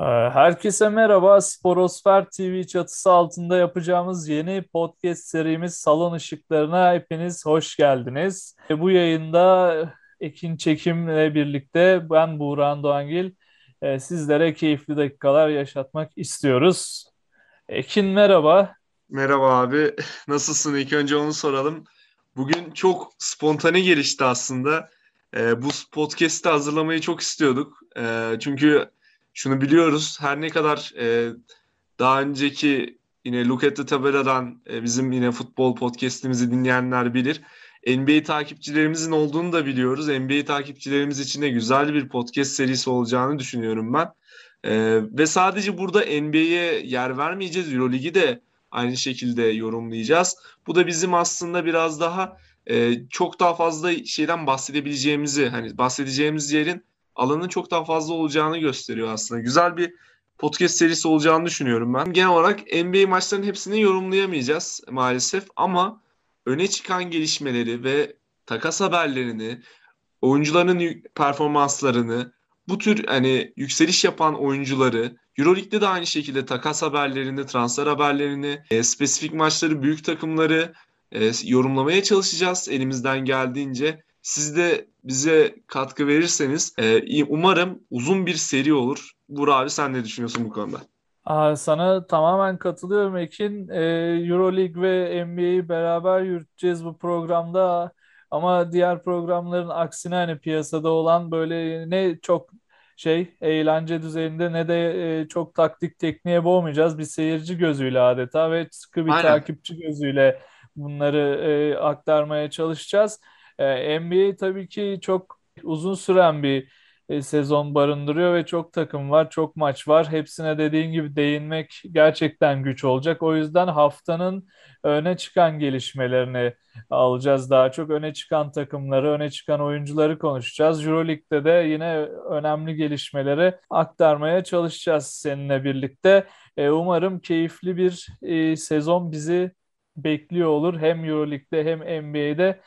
Ee, herkese merhaba. Sporosfer TV çatısı altında yapacağımız yeni podcast serimiz Salon Işıklarına hepiniz hoş geldiniz. Bu yayında Ekin Çekim'le birlikte ben Buğran Doğangil e, sizlere keyifli dakikalar yaşatmak istiyoruz. Ekin merhaba. Merhaba abi. Nasılsın? İlk önce onu soralım. Bugün çok spontane gelişti aslında. E, bu podcast'i hazırlamayı çok istiyorduk. E, çünkü şunu biliyoruz. Her ne kadar e, daha önceki yine Look at the Tabela'dan e, bizim yine futbol podcast'imizi dinleyenler bilir. NBA takipçilerimizin olduğunu da biliyoruz. NBA takipçilerimiz için de güzel bir podcast serisi olacağını düşünüyorum ben. E, ve sadece burada NBA'ye yer vermeyeceğiz. Euroligi de aynı şekilde yorumlayacağız. Bu da bizim aslında biraz daha e, çok daha fazla şeyden bahsedebileceğimizi, hani bahsedeceğimiz yerin alanın çok daha fazla olacağını gösteriyor aslında. Güzel bir podcast serisi olacağını düşünüyorum ben. Genel olarak NBA maçlarının hepsini yorumlayamayacağız maalesef ama öne çıkan gelişmeleri ve takas haberlerini, oyuncuların performanslarını, bu tür hani yükseliş yapan oyuncuları, Euroleague'de de aynı şekilde takas haberlerini, transfer haberlerini, e, spesifik maçları, büyük takımları e, yorumlamaya çalışacağız elimizden geldiğince. Siz de bize katkı verirseniz e, umarım uzun bir seri olur. Burak abi sen ne düşünüyorsun bu konuda? Aa, sana tamamen katılıyorum Ekin. Ee, Euroleague ve NBA'yi beraber yürüteceğiz bu programda. Ama diğer programların aksine hani piyasada olan böyle ne çok şey eğlence düzeyinde ne de e, çok taktik tekniğe boğmayacağız. Bir seyirci gözüyle adeta ve sıkı bir Aynen. takipçi gözüyle bunları e, aktarmaya çalışacağız. E, NBA tabii ki çok uzun süren bir e, sezon barındırıyor ve çok takım var, çok maç var. Hepsine dediğin gibi değinmek gerçekten güç olacak. O yüzden haftanın öne çıkan gelişmelerini alacağız. Daha çok öne çıkan takımları, öne çıkan oyuncuları konuşacağız. Euroleague'de de yine önemli gelişmeleri aktarmaya çalışacağız seninle birlikte. E, umarım keyifli bir e, sezon bizi bekliyor olur. Hem Euroleague'de hem NBA'de.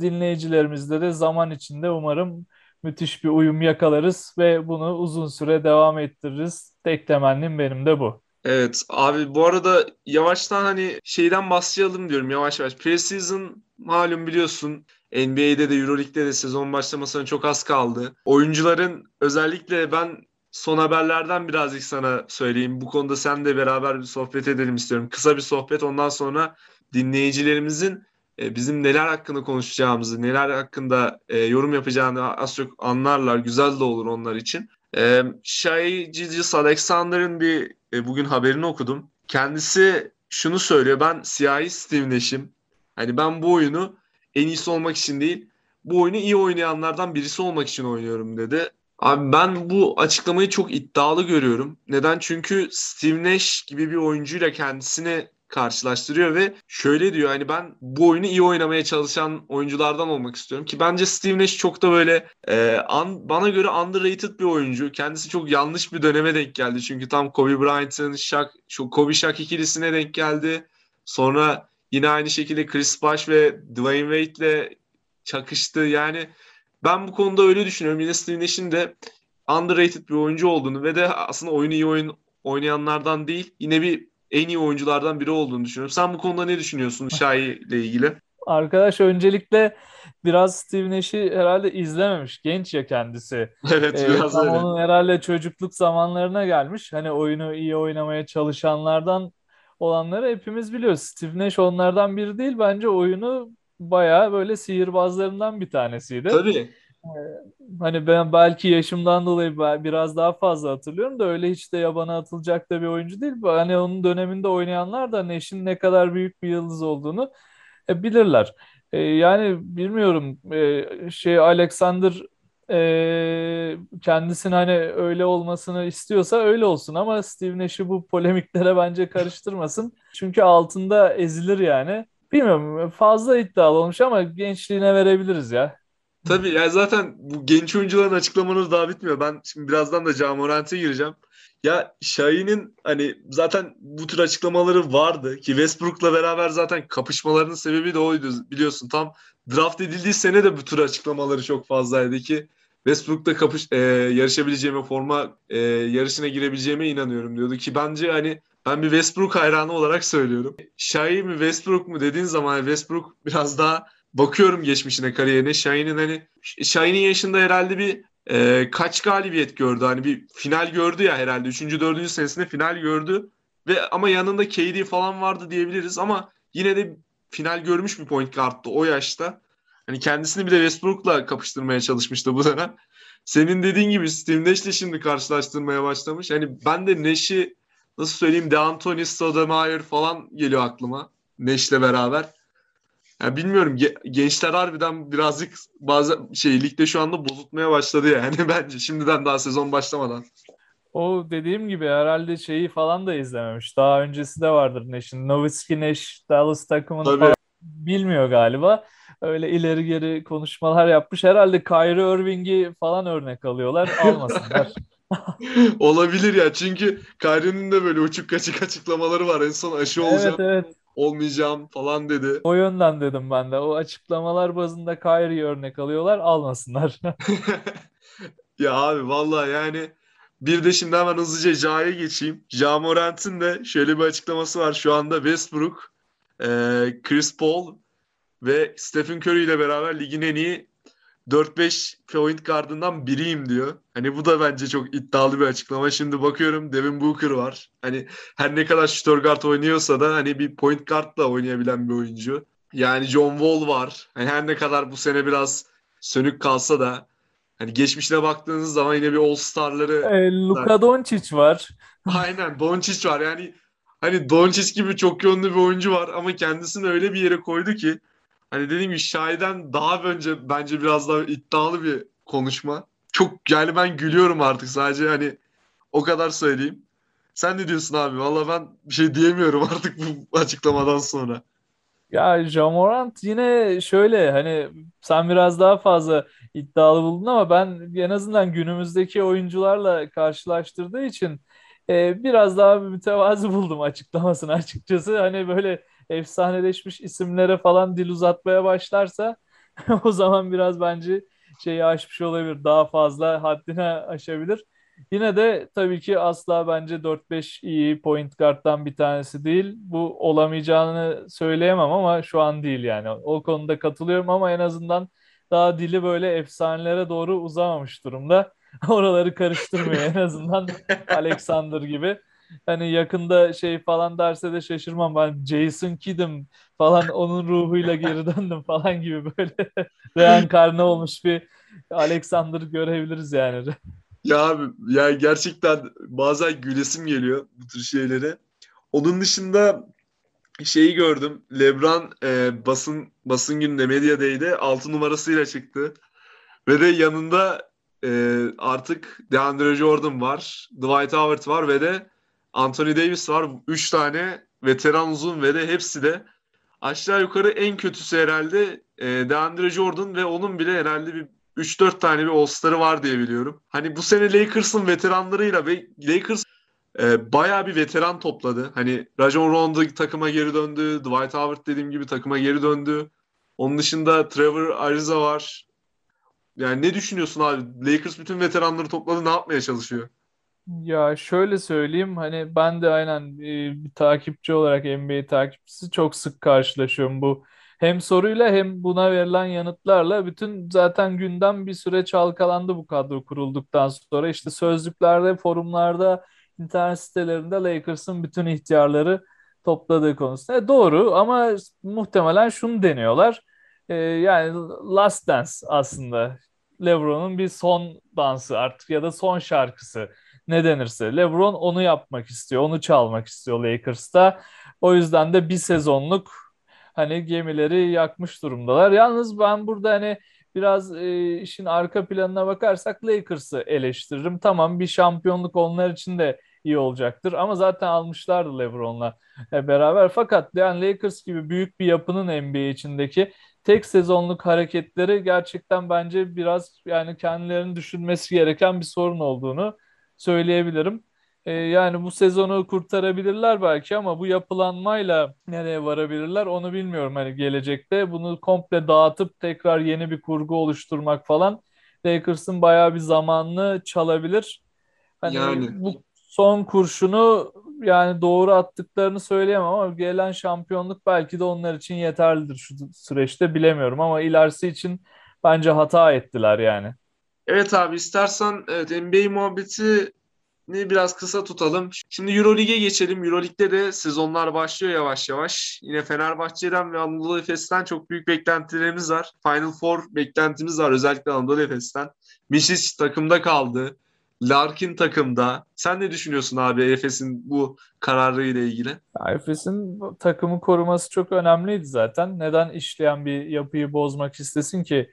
Dinleyicilerimizle de zaman içinde umarım müthiş bir uyum yakalarız ve bunu uzun süre devam ettiririz. Tek temennim benim de bu. Evet abi bu arada yavaştan hani şeyden başlayalım diyorum yavaş yavaş. Preseason malum biliyorsun NBA'de de Euroleague'de de sezon başlamasına çok az kaldı. Oyuncuların özellikle ben son haberlerden birazcık sana söyleyeyim. Bu konuda sen de beraber bir sohbet edelim istiyorum. Kısa bir sohbet ondan sonra dinleyicilerimizin e, bizim neler hakkında konuşacağımızı, neler hakkında e, yorum yapacağını az çok anlarlar. Güzel de olur onlar için. E, Shai Gilgis Alexander'ın bir e, bugün haberini okudum. Kendisi şunu söylüyor. Ben siyahi Steve Nash'im. Hani ben bu oyunu en iyisi olmak için değil, bu oyunu iyi oynayanlardan birisi olmak için oynuyorum dedi. Abi ben bu açıklamayı çok iddialı görüyorum. Neden? Çünkü Steve Nash gibi bir oyuncuyla kendisini karşılaştırıyor ve şöyle diyor hani ben bu oyunu iyi oynamaya çalışan oyunculardan olmak istiyorum ki bence Steve Nash çok da böyle e, an, bana göre underrated bir oyuncu. Kendisi çok yanlış bir döneme denk geldi çünkü tam Kobe Bryant'ın Shaq, şu Kobe Shaq ikilisine denk geldi. Sonra yine aynı şekilde Chris Bosh ve Dwayne Wade'le çakıştı. Yani ben bu konuda öyle düşünüyorum. Yine Steve Nash'in de underrated bir oyuncu olduğunu ve de aslında oyunu iyi oyun oynayanlardan değil yine bir en iyi oyunculardan biri olduğunu düşünüyorum. Sen bu konuda ne düşünüyorsun Şahi ile ilgili? Arkadaş öncelikle biraz Steve Nash'i herhalde izlememiş. Genç ya kendisi. Evet ee, biraz öyle. Onun herhalde çocukluk zamanlarına gelmiş. Hani oyunu iyi oynamaya çalışanlardan olanları hepimiz biliyoruz. Steve Nash onlardan biri değil. Bence oyunu bayağı böyle sihirbazlarından bir tanesiydi. Tabii. Hani ben belki yaşımdan dolayı biraz daha fazla hatırlıyorum da öyle hiç de yabana atılacak da bir oyuncu değil. Hani onun döneminde oynayanlar da Neş'in ne kadar büyük bir yıldız olduğunu e, bilirler. E, yani bilmiyorum e, şey Alexander e, kendisinin hani öyle olmasını istiyorsa öyle olsun ama Steve Nash'i bu polemiklere bence karıştırmasın. Çünkü altında ezilir yani. Bilmiyorum fazla iddialı olmuş ama gençliğine verebiliriz ya. Tabii yani zaten bu genç oyuncuların açıklamaları daha bitmiyor. Ben şimdi birazdan da Camorant'e gireceğim. Ya Şahin'in hani zaten bu tür açıklamaları vardı ki Westbrook'la beraber zaten kapışmalarının sebebi de oydu biliyorsun. Tam draft edildiği sene de bu tür açıklamaları çok fazlaydı ki Westbrook'ta kapış e, yarışabileceğime, forma e, yarışına girebileceğime inanıyorum diyordu ki bence hani ben bir Westbrook hayranı olarak söylüyorum. Shai mi Westbrook mu dediğin zaman Westbrook biraz daha bakıyorum geçmişine kariyerine. Shai'nin hani Shai'nin yaşında herhalde bir e, kaç galibiyet gördü? Hani bir final gördü ya herhalde. Üçüncü, dördüncü senesinde final gördü. Ve ama yanında KD falan vardı diyebiliriz ama yine de final görmüş bir point guard'tı o yaşta. Hani kendisini bir de Westbrook'la kapıştırmaya çalışmıştı bu dönem. Senin dediğin gibi Steve Nash'le şimdi karşılaştırmaya başlamış. Hani ben de Nash'i nasıl söyleyeyim D'Antoni, Stoudemire falan geliyor aklıma. Nash'le beraber. Yani bilmiyorum gençler harbiden birazcık bazı şey ligde şu anda bozultmaya başladı yani bence şimdiden daha sezon başlamadan. O dediğim gibi herhalde şeyi falan da izlememiş. Daha öncesi de vardır Nash'in. Nowitzki Nash Dallas takımını Tabii. falan bilmiyor galiba. Öyle ileri geri konuşmalar yapmış. Herhalde Kyrie Irving'i falan örnek alıyorlar. Almasınlar. Olabilir ya çünkü Kyrie'nin de böyle uçuk kaçık açıklamaları var. En son aşı olacağım. Evet evet olmayacağım falan dedi. O yönden dedim ben de. O açıklamalar bazında Kyrie'yi örnek alıyorlar. Almasınlar. ya abi vallahi yani bir de şimdi hemen hızlıca Ja'ya geçeyim. Ja Morant'in de şöyle bir açıklaması var. Şu anda Westbrook, Chris Paul ve Stephen Curry ile beraber ligin en iyi 4-5 point guardından biriyim diyor. Hani bu da bence çok iddialı bir açıklama. Şimdi bakıyorum Devin Booker var. Hani her ne kadar shooter guard oynuyorsa da hani bir point guardla oynayabilen bir oyuncu. Yani John Wall var. Hani her ne kadar bu sene biraz sönük kalsa da hani geçmişine baktığınız zaman yine bir All-Star'ları e, Luka Doncic var. Aynen Doncic var. Yani hani Doncic gibi çok yönlü bir oyuncu var ama kendisini öyle bir yere koydu ki hani dediğim gibi Şahi'den daha önce bence biraz daha iddialı bir konuşma. Çok yani ben gülüyorum artık sadece hani o kadar söyleyeyim. Sen ne diyorsun abi? Valla ben bir şey diyemiyorum artık bu açıklamadan sonra. Ya Jamorant yine şöyle hani sen biraz daha fazla iddialı buldun ama ben en azından günümüzdeki oyuncularla karşılaştırdığı için e, biraz daha mütevazı buldum açıklamasını açıkçası. Hani böyle efsaneleşmiş isimlere falan dil uzatmaya başlarsa o zaman biraz bence şeyi aşmış olabilir. Daha fazla haddine aşabilir. Yine de tabii ki asla bence 4-5 iyi point guard'dan bir tanesi değil. Bu olamayacağını söyleyemem ama şu an değil yani. O konuda katılıyorum ama en azından daha dili böyle efsanelere doğru uzamamış durumda. Oraları karıştırmıyor en azından Alexander gibi hani yakında şey falan derse de şaşırmam. Ben Jason Kidd'im falan onun ruhuyla geri döndüm falan gibi böyle reenkarne olmuş bir Alexander görebiliriz yani. Ya abi ya gerçekten bazen gülesim geliyor bu tür şeylere. Onun dışında şeyi gördüm. LeBron e, basın basın gününde Media Day'de 6 numarasıyla çıktı. Ve de yanında e, artık DeAndre Jordan var, Dwight Howard var ve de Anthony Davis var. 3 tane veteran uzun ve de hepsi de aşağı yukarı en kötüsü herhalde e, DeAndre Jordan ve onun bile herhalde bir 3-4 tane bir All-Star'ı var diye biliyorum. Hani bu sene Lakers'ın veteranlarıyla ve Lakers e, bayağı bir veteran topladı. Hani Rajon Rondo takıma geri döndü. Dwight Howard dediğim gibi takıma geri döndü. Onun dışında Trevor Ariza var. Yani ne düşünüyorsun abi? Lakers bütün veteranları topladı. Ne yapmaya çalışıyor? Ya şöyle söyleyeyim hani ben de aynen e, bir takipçi olarak NBA takipçisi çok sık karşılaşıyorum bu hem soruyla hem buna verilen yanıtlarla bütün zaten gündem bir süre çalkalandı bu kadro kurulduktan sonra işte sözlüklerde, forumlarda, internet sitelerinde Lakers'ın bütün ihtiyarları topladığı konusunda. E, doğru ama muhtemelen şunu deniyorlar. E, yani Last Dance aslında LeBron'un bir son dansı artık ya da son şarkısı ne denirse. LeBron onu yapmak istiyor, onu çalmak istiyor Lakers'ta. O yüzden de bir sezonluk hani gemileri yakmış durumdalar. Yalnız ben burada hani biraz e, işin arka planına bakarsak Lakers'ı eleştiririm. Tamam bir şampiyonluk onlar için de iyi olacaktır ama zaten almışlardı LeBron'la beraber. Fakat yani Lakers gibi büyük bir yapının NBA içindeki tek sezonluk hareketleri gerçekten bence biraz yani kendilerini düşünmesi gereken bir sorun olduğunu söyleyebilirim. E, yani bu sezonu kurtarabilirler belki ama bu yapılanmayla nereye varabilirler onu bilmiyorum. Hani gelecekte bunu komple dağıtıp tekrar yeni bir kurgu oluşturmak falan Lakers'ın bayağı bir zamanını çalabilir. Hani Yani bu son kurşunu yani doğru attıklarını söyleyemem ama gelen şampiyonluk belki de onlar için yeterlidir şu süreçte bilemiyorum ama ilerisi için bence hata ettiler yani. Evet abi istersen evet, NBA muhabbeti ni biraz kısa tutalım. Şimdi Euroleague'e geçelim. Euroleague'de de sezonlar başlıyor yavaş yavaş. Yine Fenerbahçe'den ve Anadolu Efes'ten çok büyük beklentilerimiz var. Final Four beklentimiz var özellikle Anadolu Efes'ten. Misic takımda kaldı. Larkin takımda. Sen ne düşünüyorsun abi Efes'in bu kararıyla ilgili? Efes'in takımı koruması çok önemliydi zaten. Neden işleyen bir yapıyı bozmak istesin ki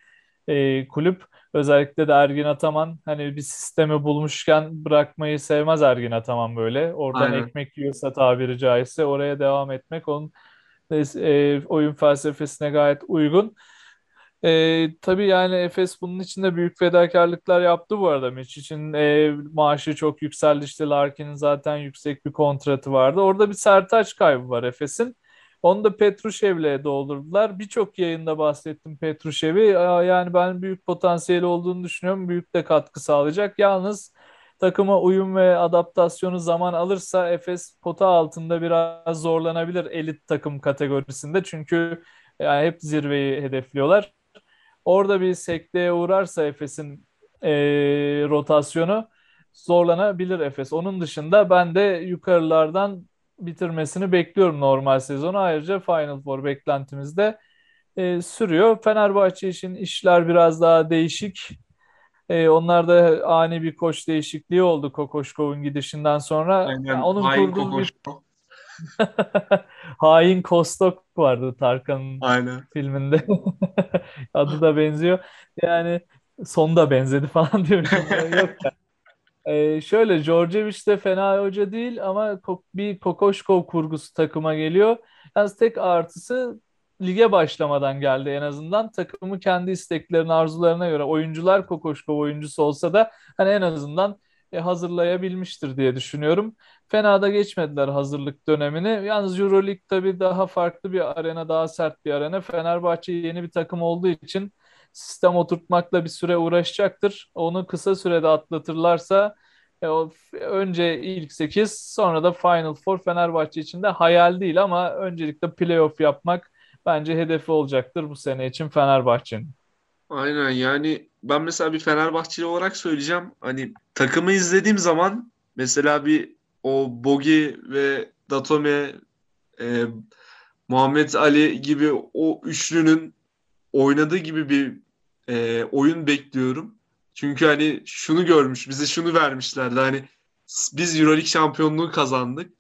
e, kulüp? Özellikle de Ergin Ataman hani bir sistemi bulmuşken bırakmayı sevmez Ergin Ataman böyle. Oradan Aynen. ekmek yiyorsa tabiri caizse oraya devam etmek onun e, oyun felsefesine gayet uygun. E, tabii yani Efes bunun için de büyük fedakarlıklar yaptı bu arada. Mitch için e, maaşı çok yükseldi. İşte Larkin'in zaten yüksek bir kontratı vardı. Orada bir sertaç kaybı var Efes'in. Onu da Petrushev'le doldurdular. Birçok yayında bahsettim Petrushev'i. Yani ben büyük potansiyeli olduğunu düşünüyorum. Büyük de katkı sağlayacak. Yalnız takıma uyum ve adaptasyonu zaman alırsa Efes pota altında biraz zorlanabilir elit takım kategorisinde. Çünkü yani hep zirveyi hedefliyorlar. Orada bir sekteye uğrarsa Efes'in e, rotasyonu zorlanabilir Efes. Onun dışında ben de yukarılardan bitirmesini bekliyorum normal sezonu. Ayrıca Final Four beklentimiz de e, sürüyor. Fenerbahçe için işler biraz daha değişik. E, onlar da ani bir koç değişikliği oldu Kokoşkov'un gidişinden sonra. Aynen. Yani onun Hain kurduğu bir hain Kostok vardı Tarkan'ın Aynen. filminde. Adı da benziyor. Yani son da benzedi falan diyorum. Yok ee, şöyle Djordjevic de fena hoca değil ama bir Kokoşkov kurgusu takıma geliyor. Yalnız tek artısı lige başlamadan geldi en azından. Takımı kendi isteklerine, arzularına göre oyuncular Kokoşkov oyuncusu olsa da hani en azından e, hazırlayabilmiştir diye düşünüyorum. Fena da geçmediler hazırlık dönemini. Yalnız Euroleague tabii daha farklı bir arena, daha sert bir arena. Fenerbahçe yeni bir takım olduğu için sistem oturtmakla bir süre uğraşacaktır. Onu kısa sürede atlatırlarsa e, önce ilk 8 sonra da Final Four Fenerbahçe için de hayal değil ama öncelikle playoff yapmak bence hedefi olacaktır bu sene için Fenerbahçe'nin. Aynen yani ben mesela bir Fenerbahçeli olarak söyleyeceğim. Hani takımı izlediğim zaman mesela bir o Bogi ve Datome e, Muhammed Ali gibi o üçlünün oynadığı gibi bir e, oyun bekliyorum. Çünkü hani şunu görmüş, bize şunu vermişlerdi. Hani biz EuroLeague şampiyonluğu kazandık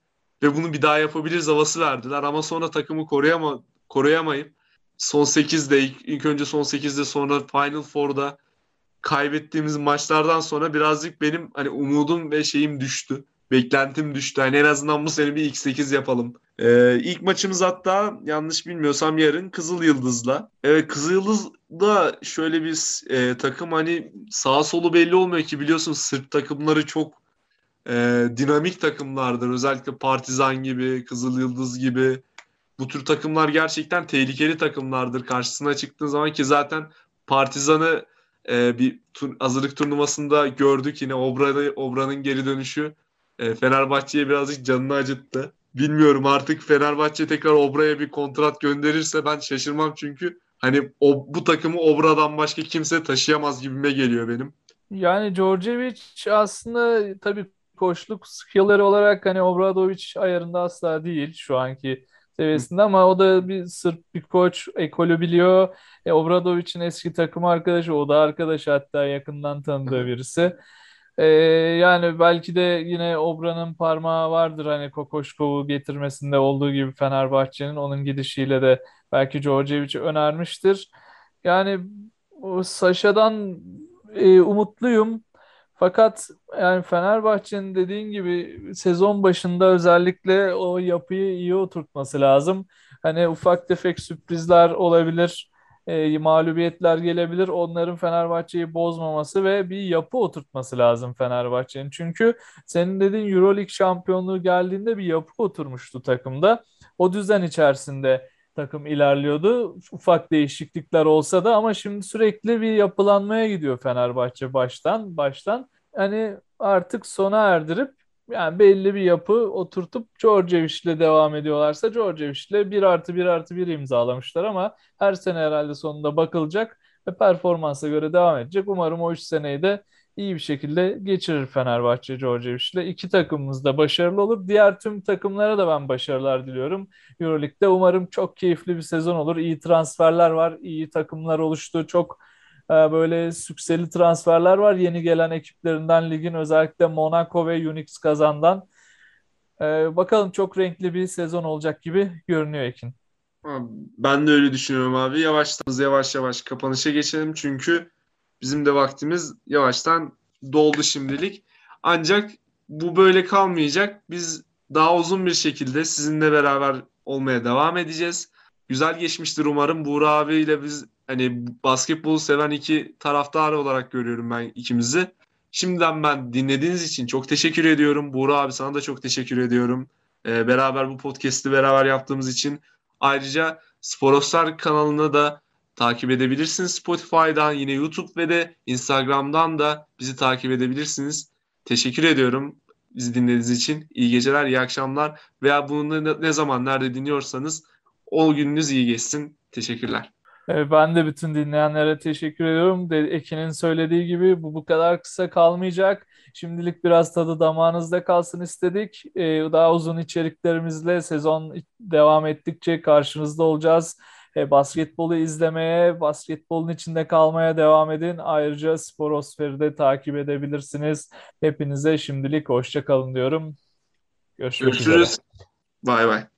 ve bunu bir daha yapabiliriz havası verdiler ama sonra takımı koruyama, koruyamayıp son 8'de ilk, ilk önce son 8'de sonra Final Four'da kaybettiğimiz maçlardan sonra birazcık benim hani umudum ve şeyim düştü. Beklentim düştü. Hani en azından bu sene bir ilk 8 yapalım. Ee, ilk maçımız hatta yanlış bilmiyorsam yarın Kızıl Yıldız'la. Evet Kızıl Yıldız'da şöyle bir e, takım hani sağ solu belli olmuyor ki biliyorsun Sırp takımları çok e, dinamik takımlardır. Özellikle Partizan gibi, Kızıl Yıldız gibi. Bu tür takımlar gerçekten tehlikeli takımlardır karşısına çıktığın zaman ki zaten Partizan'ı e, bir tur, hazırlık turnuvasında gördük yine Obra'nın Obra geri dönüşü e, Fenerbahçe'ye birazcık canını acıttı. Bilmiyorum artık Fenerbahçe tekrar Obra'ya bir kontrat gönderirse ben şaşırmam çünkü hani o, bu takımı Obra'dan başka kimse taşıyamaz gibime geliyor benim. Yani Djordjevic aslında tabii koçluk skill'leri olarak hani Obradovic ayarında asla değil şu anki seviyesinde ama o da bir Sırp bir koç ekolü biliyor. E, Obradovic'in eski takım arkadaşı o da arkadaş hatta yakından tanıdığı birisi. E, yani belki de yine Obra'nın parmağı vardır hani Kokoşkov'u getirmesinde olduğu gibi Fenerbahçe'nin onun gidişiyle de belki Djordjevic'i önermiştir. Yani Saşa'dan e, umutluyum. Fakat yani Fenerbahçe'nin dediğin gibi sezon başında özellikle o yapıyı iyi oturtması lazım. Hani ufak tefek sürprizler olabilir, e, mağlubiyetler gelebilir. Onların Fenerbahçe'yi bozmaması ve bir yapı oturtması lazım Fenerbahçe'nin. Çünkü senin dediğin Euroleague şampiyonluğu geldiğinde bir yapı oturmuştu takımda. O düzen içerisinde takım ilerliyordu. Ufak değişiklikler olsa da ama şimdi sürekli bir yapılanmaya gidiyor Fenerbahçe baştan baştan. Hani artık sona erdirip yani belli bir yapı oturtup Djordjevic'le devam ediyorlarsa Djordjevic'le 1 artı 1 artı 1 imzalamışlar ama her sene herhalde sonunda bakılacak ve performansa göre devam edecek. Umarım o 3 seneyi de iyi bir şekilde geçirir Fenerbahçe Djordjevic'le. İki takımımız da başarılı olur. Diğer tüm takımlara da ben başarılar diliyorum. Euroleague'de umarım çok keyifli bir sezon olur. İyi transferler var, iyi takımlar oluştu. Çok böyle sükseli transferler var. Yeni gelen ekiplerinden ligin özellikle Monaco ve Unix kazandan. E, bakalım çok renkli bir sezon olacak gibi görünüyor Ekin. Ben de öyle düşünüyorum abi. Yavaştan yavaş yavaş kapanışa geçelim çünkü bizim de vaktimiz yavaştan doldu şimdilik. Ancak bu böyle kalmayacak. Biz daha uzun bir şekilde sizinle beraber olmaya devam edeceğiz. Güzel geçmiştir umarım. Buğra abiyle biz hani basketbolu seven iki taraftar olarak görüyorum ben ikimizi. Şimdiden ben dinlediğiniz için çok teşekkür ediyorum. Buğra abi sana da çok teşekkür ediyorum. Ee, beraber bu podcast'i beraber yaptığımız için. Ayrıca Sporostar kanalına da takip edebilirsiniz. Spotify'dan yine YouTube ve de Instagram'dan da bizi takip edebilirsiniz. Teşekkür ediyorum bizi dinlediğiniz için. İyi geceler, iyi akşamlar veya bunu ne zaman, nerede dinliyorsanız o gününüz iyi geçsin. Teşekkürler. Ben de bütün dinleyenlere teşekkür ediyorum. Ekin'in söylediği gibi bu bu kadar kısa kalmayacak. Şimdilik biraz tadı damağınızda kalsın istedik. Daha uzun içeriklerimizle sezon devam ettikçe karşınızda olacağız. Basketbolu izlemeye, basketbolun içinde kalmaya devam edin. Ayrıca Sporosfer'i de takip edebilirsiniz. Hepinize şimdilik hoşça kalın diyorum. Görüşmek Görüşürüz. Üzere. Bay bay.